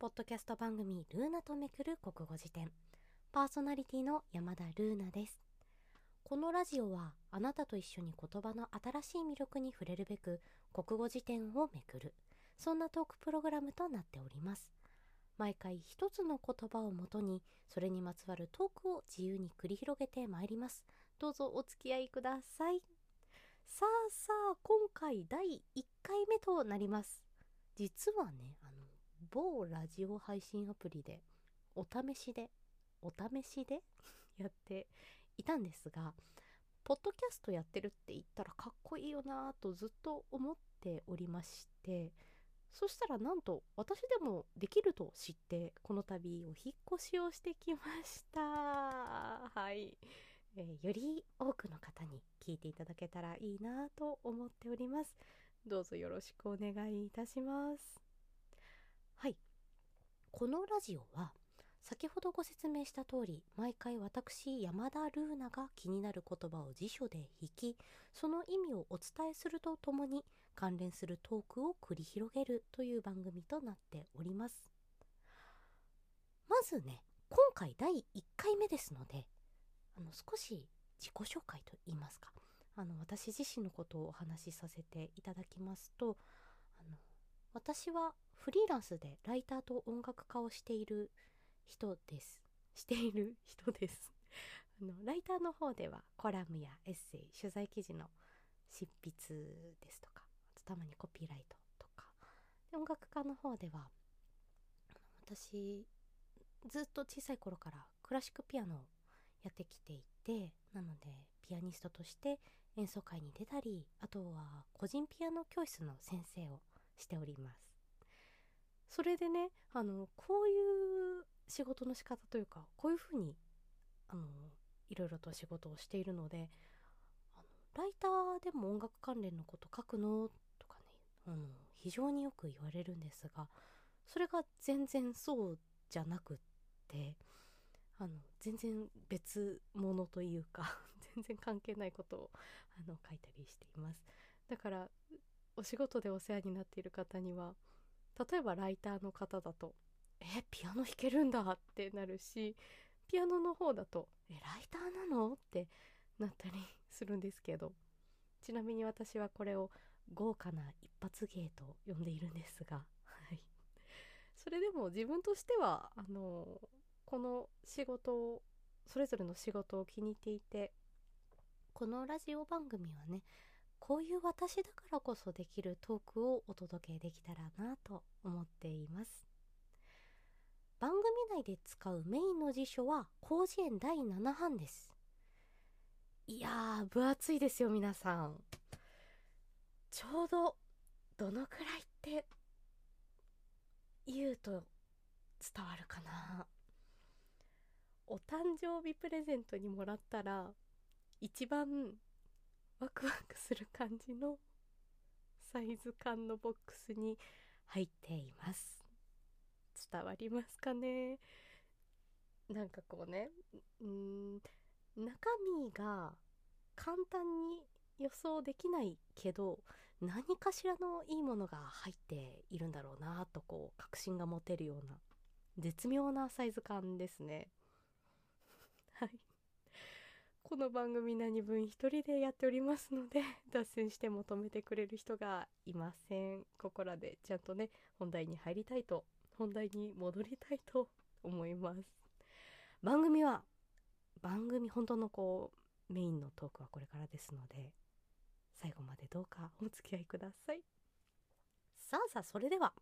ポッドキャスト番組ルーナとめくる国語辞典。パーソナリティの山田ルーナです。このラジオはあなたと一緒に言葉の新しい魅力に触れるべく国語辞典をめくる。そんなトークプログラムとなっております。毎回一つの言葉をもとにそれにまつわるトークを自由に繰り広げてまいります。どうぞお付き合いください。さあさあ今回第1回目となります。実はね某ラジオ配信アプリでお試しでお試しでやっていたんですがポッドキャストやってるって言ったらかっこいいよなとずっと思っておりましてそしたらなんと私でもできると知ってこの度お引越しをしてきました。はい、えー、より多くの方に聞いていただけたらいいなと思っております。どうぞよろしくお願いいたします。このラジオは先ほどご説明した通り毎回私山田ルーナが気になる言葉を辞書で引きその意味をお伝えするとともに関連するトークを繰り広げるという番組となっております。まずね今回第1回目ですのであの少し自己紹介といいますかあの私自身のことをお話しさせていただきますとあの私はフリーランスでライターと音楽家をしている人です。している人です。あのライターの方ではコラムやエッセイ取材記事の執筆ですとかあとたまにコピーライトとか。で音楽家の方では私ずっと小さい頃からクラシックピアノをやってきていてなのでピアニストとして演奏会に出たりあとは個人ピアノ教室の先生をしております。それでねあのこういう仕事の仕方というかこういうふうにあのいろいろと仕事をしているのであのライターでも音楽関連のこと書くのとかねあの非常によく言われるんですがそれが全然そうじゃなくってあの全然別物というか 全然関係ないことをあの書いたりしています。だからお仕事でお世話になっている方には例えばライターの方だと「えピアノ弾けるんだ」ってなるしピアノの方だと「えライターなの?」ってなったりするんですけどちなみに私はこれを豪華な一発芸と呼んでいるんですが、はい、それでも自分としてはあのこの仕事をそれぞれの仕事を気に入っていてこのラジオ番組はねこういう私だからこそできるトークをお届けできたらなと思っています。番組内で使うメインの辞書は広辞苑第7版です。いやー分厚いですよ皆さん。ちょうどどのくらいって言うと伝わるかな。お誕生日プレゼントにもらったら一番ワクワする感じのサイズ感のボックスに入っています。伝わりますかね？なんかこうねうん中身が簡単に予想できないけど何かしらのいいものが入っているんだろうなとこう確信が持てるような絶妙なサイズ感ですね。はい。この番組何分一人でやっておりますので 脱線して求めてくれる人がいません。ここらでちゃんとね本題に入りたいと本題に戻りたいと思います。番組は番組本当のこうメインのトークはこれからですので最後までどうかお付き合いください。さあさあそれでは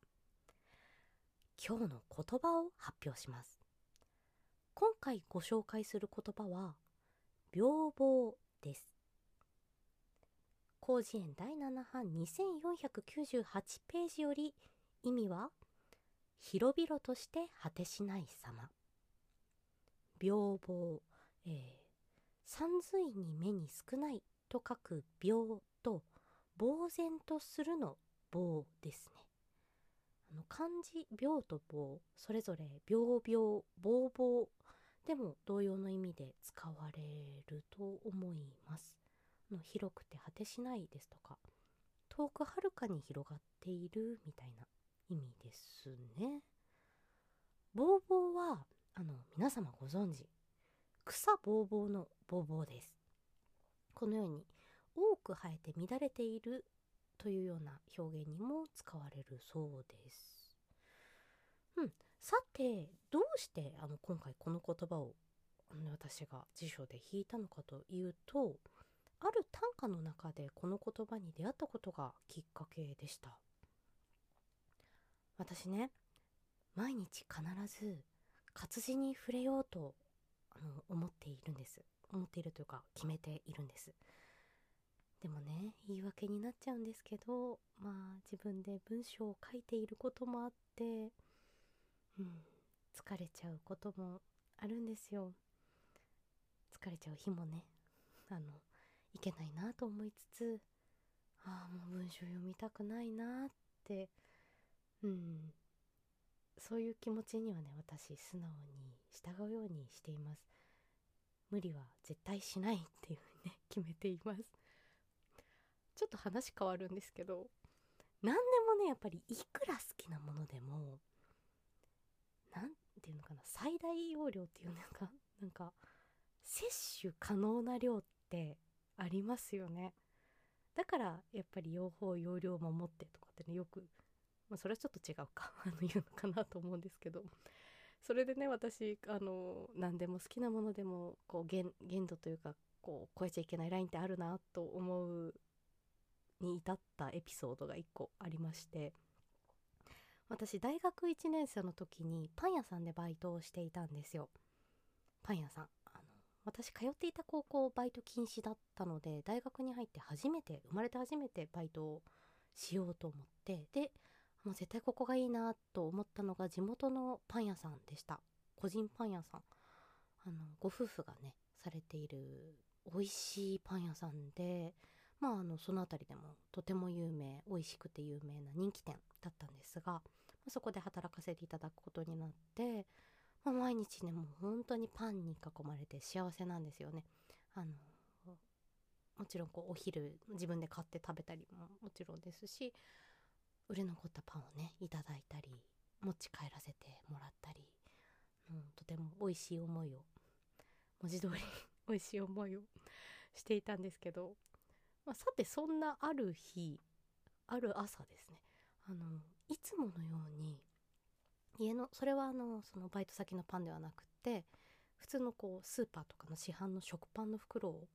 今日の言葉を発表します。今回ご紹介する言葉は病房です。広辞苑第7版2498ページより意味は広々として果てしない様。病房、えー、三髄に目に少ないと書く病と呆然とするの棒ですね。あの漢字病と棒それぞれ病病ぼうぼうでも同様の意味で使われると思います。の広くて果てしないですとか遠くはるかに広がっているみたいな意味ですね。ボーボーはあの皆様ご存知草ぼうぼうのぼうぼうです。このように多く生えて乱れているというような表現にも使われるそうです。うん。さてどうしてあの今回この言葉を私が辞書で引いたのかというとある短歌の中でこの言葉に出会ったことがきっかけでした。私ね毎日必ず活字に触れようとあの思っているんです。思っているというか決めているんです。でもね言い訳になっちゃうんですけどまあ自分で文章を書いていることもあってうん疲れちゃうこともあるんですよ。疲れちゃう日もねあのいけないなと思いつつああもう文章読みたくないなってうん。そういう気持ちにはね私素直に従うようにしています。無理は絶対しないっていうふうにね 決めています。ちょっと話変わるんですけど何でもねやっぱりいくら好きなものでも何ていうのかな最大容量っていうのか なんか摂取可能な量ってありますよね。だからやっぱり用法用量を守ってとかってねよくまあ、それはちょっと違うか あの言うのかなと思うんですけど。それでね私あの何でも好きなものでもこう限限度というかこう超えちゃいけないラインってあるなと思うに至ったエピソードが1個ありまして。私大学1年生の時にパン屋さんでバイトをしていたんですよ。パン屋さん。あの私通っていた高校バイト禁止だったので大学に入って初めて生まれて初めてバイトをしようと思ってでもう絶対ここがいいなと思ったのが地元のパン屋さんでした。個人パン屋さん。あのご夫婦がねされている美味しいパン屋さんでまああのその辺りでもとても有名美味しくて有名な人気店だったんですが、そこで働かせていただくことになって、まあ、毎日ねもう本当にパンに囲まれて幸せなんですよね。あのもちろんこうお昼自分で買って食べたりももちろんですし売れ残ったパンをねいただいたり持ち帰らせてもらったり、うん、とても美味しい思いを文字通り 美味しい思いをしていたんですけど、まあ、さてそんなある日ある朝ですね。あのいつものように家のそれはあのそのバイト先のパンではなくて普通のこうスーパーとかの市販の食パンの袋を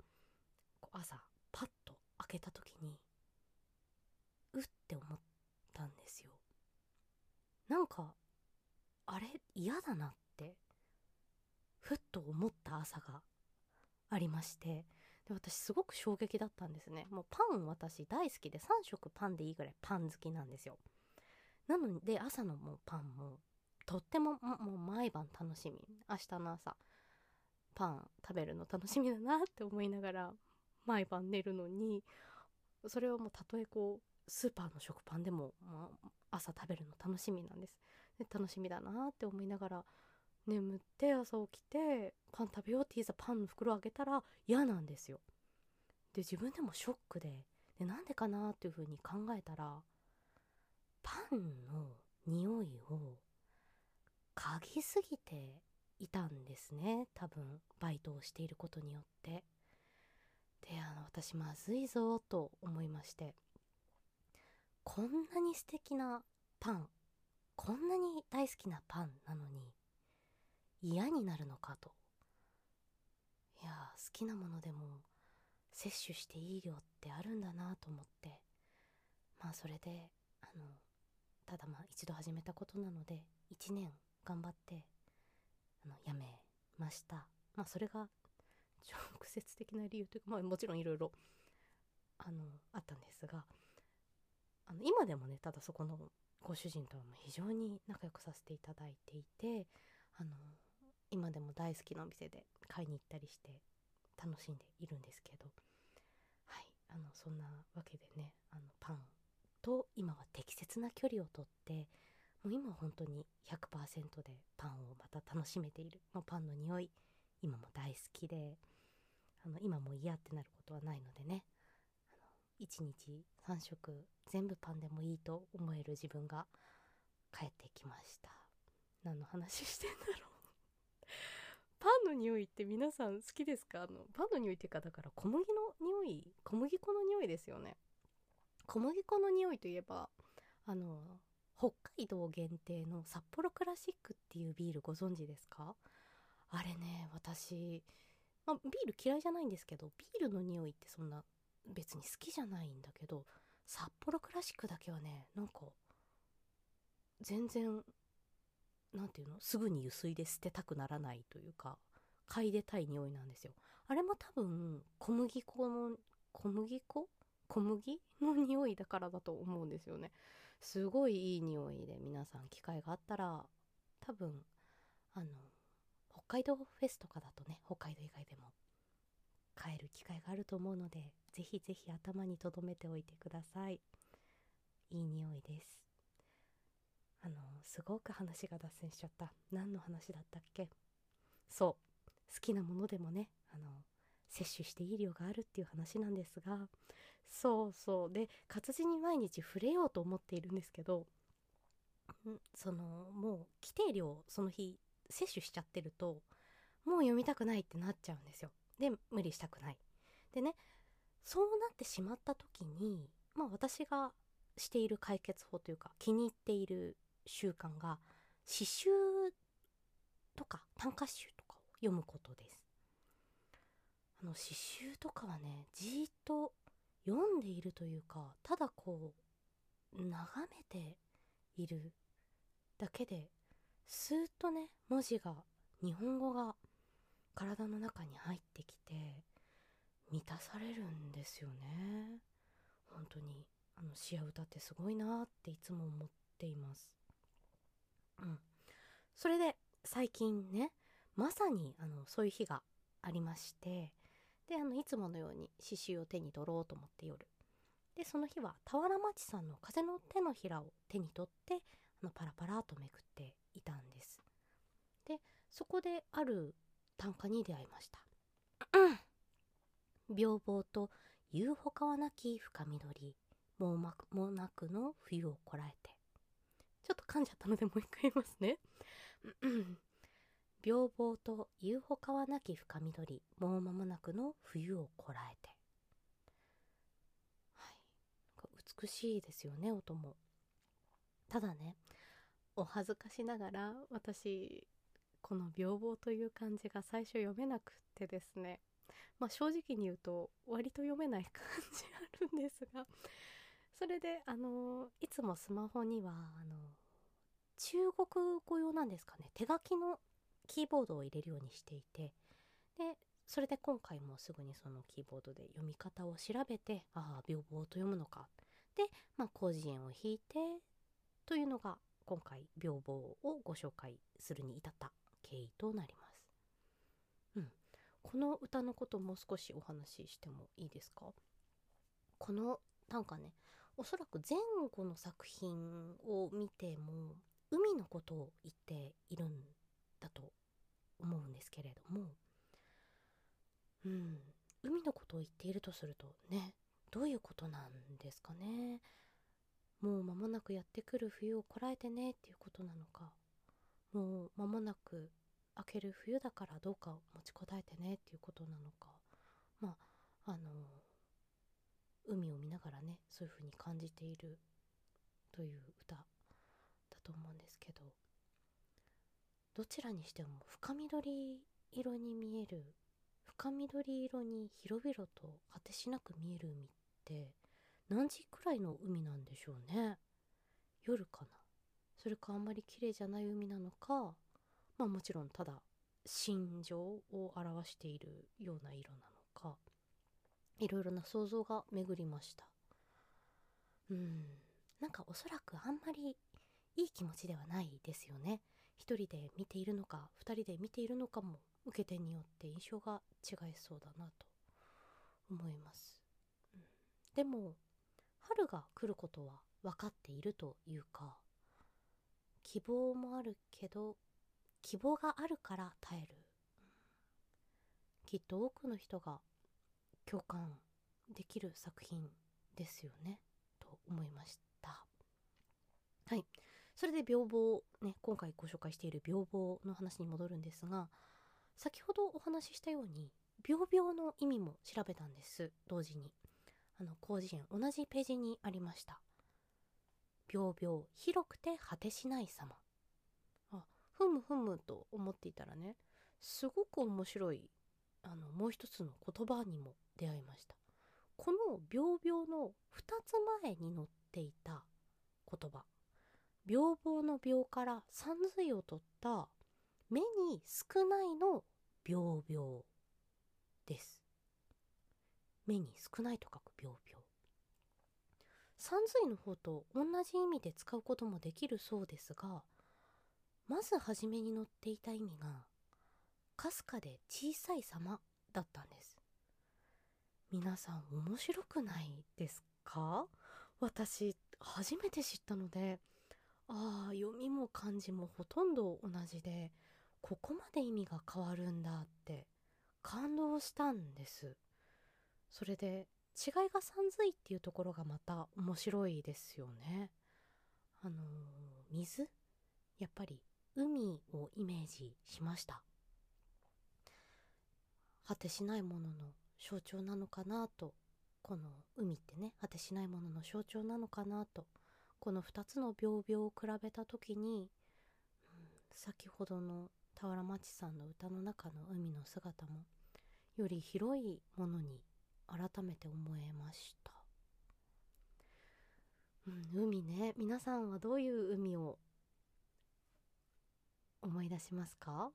朝パッと開けた時にうって思ったんですよ。なんかあれ嫌だなってふっと思った朝がありまして私すごく衝撃だったんですね。もうパン私大好きで3食パンでいいぐらいパン好きなんですよ。なので朝のもうパンもとってももう毎晩楽しみ。明日の朝パン食べるの楽しみだなって思いながら毎晩寝るのにそれはもうたとえこうスーパーの食パンでも、まあ、朝食べるの楽しみなんです。で楽しみだなって思いながら眠って朝起きてパン食べようっていざパンの袋開けたら嫌なんですよ。で自分でもショックででなんでかなっていうふうに考えたらパンの匂いを嗅ぎすぎていたんですね。多分バイトをしていることによって。であの私まずいぞと思いまして。こんなに素敵なパンこんなに大好きなパンなのに嫌になるのかと。いや好きなものでも摂取していい量ってあるんだなと思って。まあそれであのただまあ一度始めたことなので1年頑張ってあのやめました。まあそれが直接的な理由というかまあもちろんいろいろあのあったんですがあの今でもねただそこのご主人とは非常に仲良くさせていただいていてあの今でも大好きなお店で買いに行ったりして楽しんでいるんですけどはいあのそんなわけでねあのパンと今は適切な距離をとってもう今本当に100%でパンをまた楽しめている。もうパンの匂い今も大好きであの今も嫌ってなることはないのでね1日3食全部パンでもいいと思える自分が帰ってきました。何の話してんだろう。の匂いって皆さん好きですか？あのパンの匂いっていうかだから小麦の匂い小麦粉の匂いですよね。小麦粉の匂いといえばあの北海道限定の札幌クラシックっていうビールご存知ですか？あれね私、まあ、ビール嫌いじゃないんですけどビールの匂いってそんな別に好きじゃないんだけど札幌クラシックだけはねなんか全然何て言うの？すぐに油水で捨てたくならないというか。嗅いでたい匂いなんですよ。あれも多分小麦粉の小麦粉？小麦の匂いだからだと思うんですよね。すごいいい匂いで皆さん機会があったら多分あの北海道フェスとかだとね北海道以外でも買える機会があると思うのでぜひぜひ頭に留めておいてください。いい匂いです。あのすごく話が脱線しちゃった。何の話だったっけ？そう。好きなものでもねあの摂取していい量があるっていう話なんですがそうそう。で活字に毎日触れようと思っているんですけどそのもう規定量その日摂取しちゃってるともう読みたくないってなっちゃうんですよ。で無理したくない。でねそうなってしまった時にまあ私がしている解決法というか気に入っている習慣が詩集とか短歌集と読むことです。あの詩集とかはねじーっと読んでいるというかただこう眺めているだけでスーッとね文字が日本語が体の中に入ってきて満たされるんですよね。本当にあの詩や歌ってすごいなっていつも思っています。うん、それで最近ねまさにあのそういう日がありましてであのいつものように刺繍を手に取ろうと思って夜。でその日は俵町さんの風の手のひらを手に取ってあのパラパラとめくっていたんです。でそこである短歌に出会いました。病房と言うほかはなき深緑もなくの冬をこらえて。ちょっと噛んじゃったのでもう一回言いますね。病房と言うほかはなき深緑、もう間もなくの冬をこらえて。はい。美しいですよね、音も。ただね、お恥ずかしながら私、この病房という漢字が最初読めなくってですね。まあ正直に言うと割と読めない感じあるんですがそれであのいつもスマホにはあの中国語用なんですかね手書きのキーボードを入れるようにしていてでそれで今回もすぐにそのキーボードで読み方を調べてああ病房と読むのか。で、まあ、広辞苑を引いてというのが今回病房をご紹介するに至った経緯となります。うん、この歌のこともう少しお話ししてもいいですか？この短歌ねおそらく前後の作品を見ても海のことを言っているんだと思うんですけれどもうん海のことを言っているとするとねどういうことなんですかね？もう間もなくやってくる冬をこらえてねっていうことなのかもう間もなく明ける冬だからどうか持ちこたえてねっていうことなのかまああの海を見ながらねそういうふうに感じているという歌だと思うんですけど。どちらにしても深緑色に見える深緑色に広々と果てしなく見える海って何時くらいの海なんでしょうね？夜かな？それかあんまり綺麗じゃない海なのかまあもちろんただ心情を表しているような色なのかいろいろな想像が巡りました。うん。なんかおそらくあんまりいい気持ちではないですよね。一人で見ているのか二人で見ているのかも受け手によって印象が違いそうだなと思います、うん、でも春が来ることは分かっているというか希望もあるけど希望があるから耐える、うん、きっと多くの人が共感できる作品ですよねと思いました。はい。それで病房ね今回ご紹介している病房の話に戻るんですが先ほどお話ししたように病病の意味も調べたんです同時に。あの広辞苑同じページにありました。病病広くて果てしない様。あふむふむと思っていたらねすごく面白いあのもう一つの言葉にも出会いました。この病病の2つ前に載っていた言葉。病房の病から三髄を取った目に少ないの病病です。目に少ないと書く病病。三髄の方と同じ意味で使うこともできるそうですがまず初めに載っていた意味がかすかで小さい様だったんです。皆さん面白くないですか？私初めて知ったのでああ読みも漢字もほとんど同じでここまで意味が変わるんだって感動したんです。それで違いがさんずいっていうところがまた面白いですよね。あのー、水？やっぱり海をイメージしました。果てしないものの象徴なのかなとこの海ってね果てしないものの象徴なのかなとこの2つの屏々を比べた時に、うん、先ほどの俵町さんの歌の中の海の姿もより広いものに改めて思えました、うん、海ね。皆さんはどういう海を思い出しますか？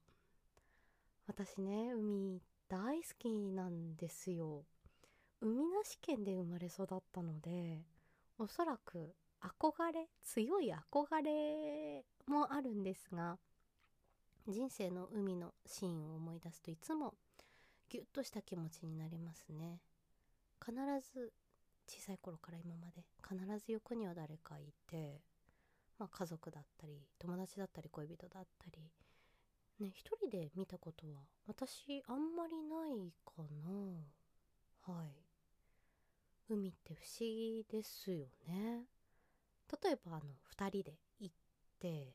私ね海大好きなんですよ。海なし県で生まれ育ったのでおそらく憧れ強い憧れもあるんですが人生の海のシーンを思い出すといつもギュッとした気持ちになりますね。必ず小さい頃から今まで必ず横には誰かいて、まあ、家族だったり友達だったり恋人だったりね一人で見たことは私あんまりないかな。はい。海って不思議ですよね。例えばあの2人で行って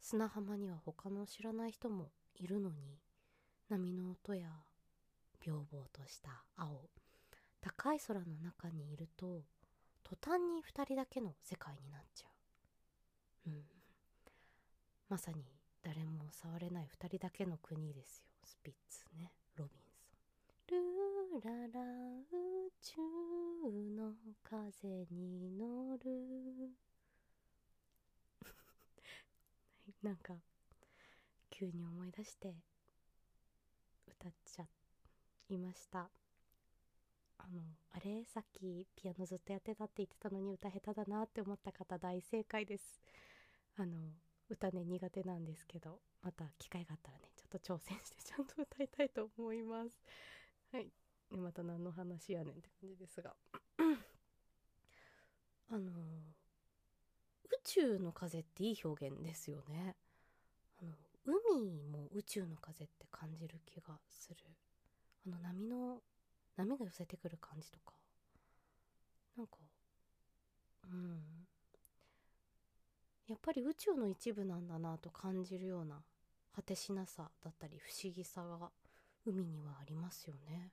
砂浜には他の知らない人もいるのに波の音や屏風とした青高い空の中にいると途端に2人だけの世界になっちゃう。うん。まさに誰も触れない2人だけの国ですよ。スピッツね。ロビンソン。ルーララ宇宙の風に乗る。なんか急に思い出して歌っちゃいました。あのあれさっきピアノずっとやってたって言ってたのに歌下手だなって思った方大正解です。あの歌ね苦手なんですけどまた機会があったらねちょっと挑戦してちゃんと歌いたいと思います。はい。また何の話やねんって感じですが。あの宇宙の風っていい表現ですよね。あの海も宇宙の風って感じる気がする。あの波の波が寄せてくる感じとか。なんかうん。やっぱり宇宙の一部なんだなと感じるような果てしなさだったり不思議さが海にはありますよね。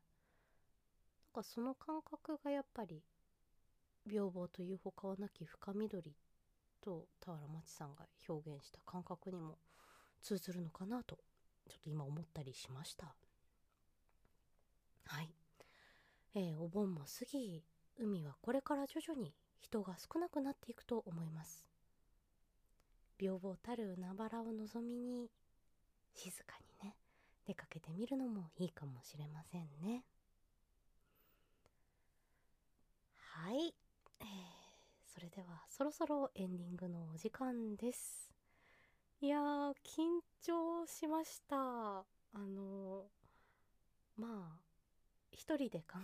かその感覚がやっぱり屏風というほかはなき深緑と俵町さんが表現した感覚にも通ずるのかなとちょっと今思ったりしましたはい、えー、お盆も過ぎ海はこれから徐々に人が少なくなっていくと思います屏風たる海原を望みに静かにね出かけてみるのもいいかもしれませんねはい、えーそれではそろそろエンディングのお時間です。いやー緊張しました。あのまあ一人で考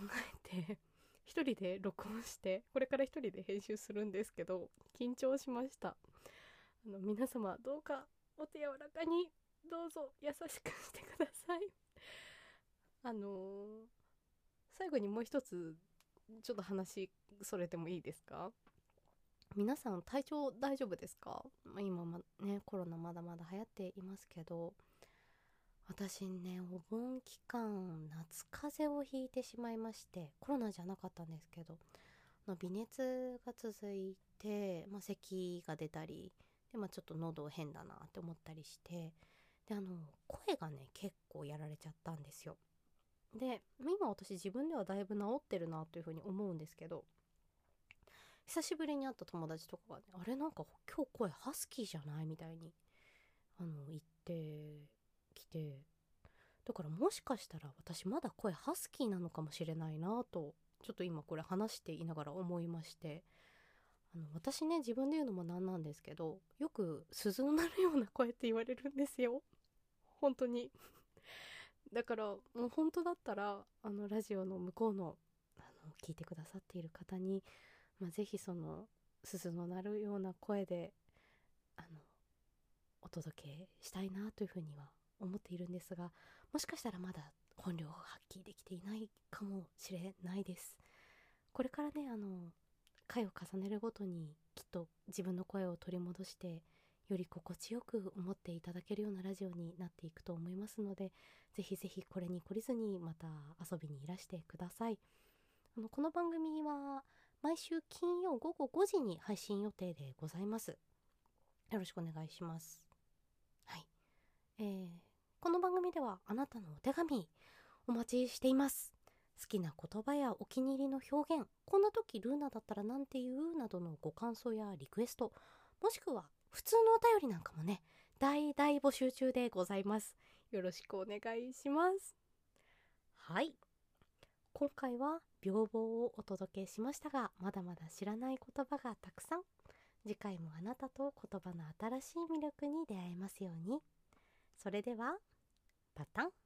えて 一人で録音してこれから一人で編集するんですけど緊張しました。あの皆様どうかお手柔らかにどうぞ優しくしてください。あのー、最後にもう一つちょっと話それてもいいですか？皆さん体調大丈夫ですか？今まねコロナまだまだ流行っていますけど。私ねお盆期間夏風邪をひいてしまいましてコロナじゃなかったんですけど。の微熱が続いて、まあ、咳が出たりで、まあ、ちょっと喉変だなって思ったりして。であの声がね結構やられちゃったんですよ。で今私自分ではだいぶ治ってるなというふうに思うんですけど。久しぶりに会った友達とかがねあれなんか今日声ハスキーじゃないみたいにあの言ってきてだからもしかしたら私まだ声ハスキーなのかもしれないなとちょっと今これ話していながら思いましてあの私ね自分で言うのもなんなんですけどよく鈴の鳴るような声って言われるんですよ。本当に。だからもう本当だったらあのラジオの向こうのあの聞いてくださっている方に、まあ、ぜひその鈴の鳴るような声であのお届けしたいなというふうには思っているんですがもしかしたらまだ本領を発揮できていないかもしれないです。これからねあの回を重ねるごとにきっと自分の声を取り戻してより心地よく思っていただけるようなラジオになっていくと思いますのでぜひぜひこれに懲りずにまた遊びにいらしてください。あのこの番組は毎週金曜午後5時に配信予定でございます。よろしくお願いします。はい。えー、この番組ではあなたのお手紙お待ちしています。好きな言葉やお気に入りの表現こんな時ルーナだったら何て言うなどのご感想やリクエストもしくは普通のお便りなんかもね大大募集中でございます。よろしくお願いします。はい。今回は病棒をお届けしましたがまだまだ知らない言葉がたくさん。次回もあなたと言葉の新しい魅力に出会えますように。それではパタン。